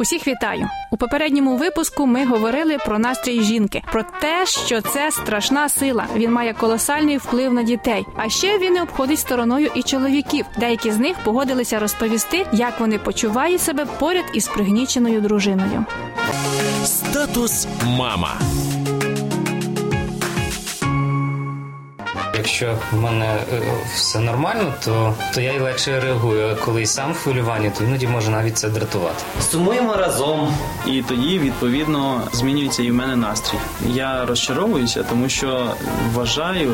Усіх вітаю у попередньому випуску. Ми говорили про настрій жінки, про те, що це страшна сила. Він має колосальний вплив на дітей. А ще він не обходить стороною і чоловіків. Деякі з них погодилися розповісти, як вони почувають себе поряд із пригніченою дружиною. Статус мама. Якщо в мене е, все нормально, то, то я й легше реагую. А коли й сам в хвилюванні, то іноді може навіть це дратувати. Сумуємо разом. І тоді відповідно змінюється і в мене настрій. Я розчаровуюся, тому що вважаю,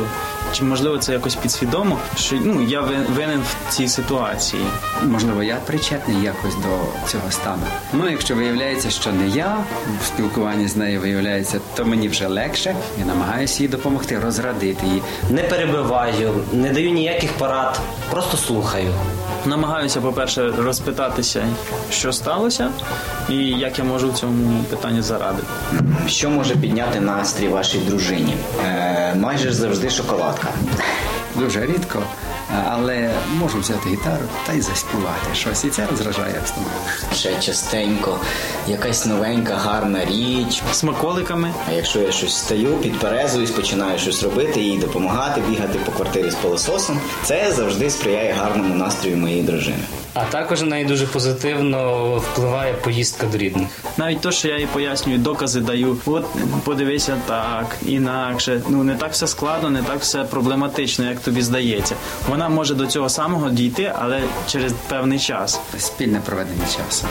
чи можливо це якось підсвідомо, що ну я винен в цій ситуації. Можливо, я причетний якось до цього стану. Ну, якщо виявляється, що не я в спілкуванні з нею виявляється, то мені вже легше. Я намагаюся їй допомогти, розрадити її. Не перебиваю, не даю ніяких порад, просто слухаю. Намагаюся, по-перше, розпитатися, що сталося, і як я можу в цьому питанні зарадити. Що може підняти настрій вашій дружині? Е, майже завжди шоколадка. Дуже рідко, але можу взяти гітару та й заспівати щось. І це розражає обстановку. Ще частенько якась новенька, гарна річ. Смаколиками А якщо я щось стаю, підперезуюсь, починаю щось робити, їй допомагати, бігати по квартирі з пилососом, це завжди сприяє гарному настрою моєї дружини. А також на неї дуже позитивно впливає поїздка до рідних. навіть то, що я їй пояснюю, докази даю. От подивися так, інакше. Ну не так все складно, не так все проблематично, як тобі здається. Вона може до цього самого дійти, але через певний час. Спільне проведення часу.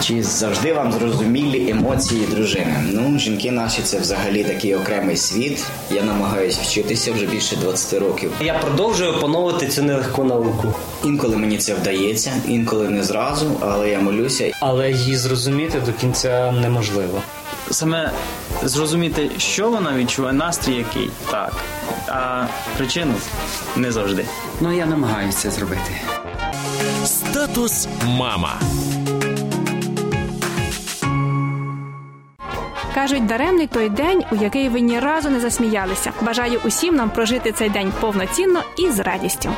Чи завжди вам зрозумілі емоції дружини? Ну, жінки наші це взагалі такий окремий світ. Я намагаюсь вчитися вже більше 20 років. Я продовжую опановувати цю нелегку науку. Інколи мені це вдається, інколи не зразу, але я молюся Але її зрозуміти до кінця неможливо. Саме зрозуміти, що вона відчуває, настрій який, так. А причину не завжди. Ну, я намагаюся це зробити. Статус мама. Кажуть, даремний той день, у який ви ні разу не засміялися. Бажаю усім нам прожити цей день повноцінно і з радістю.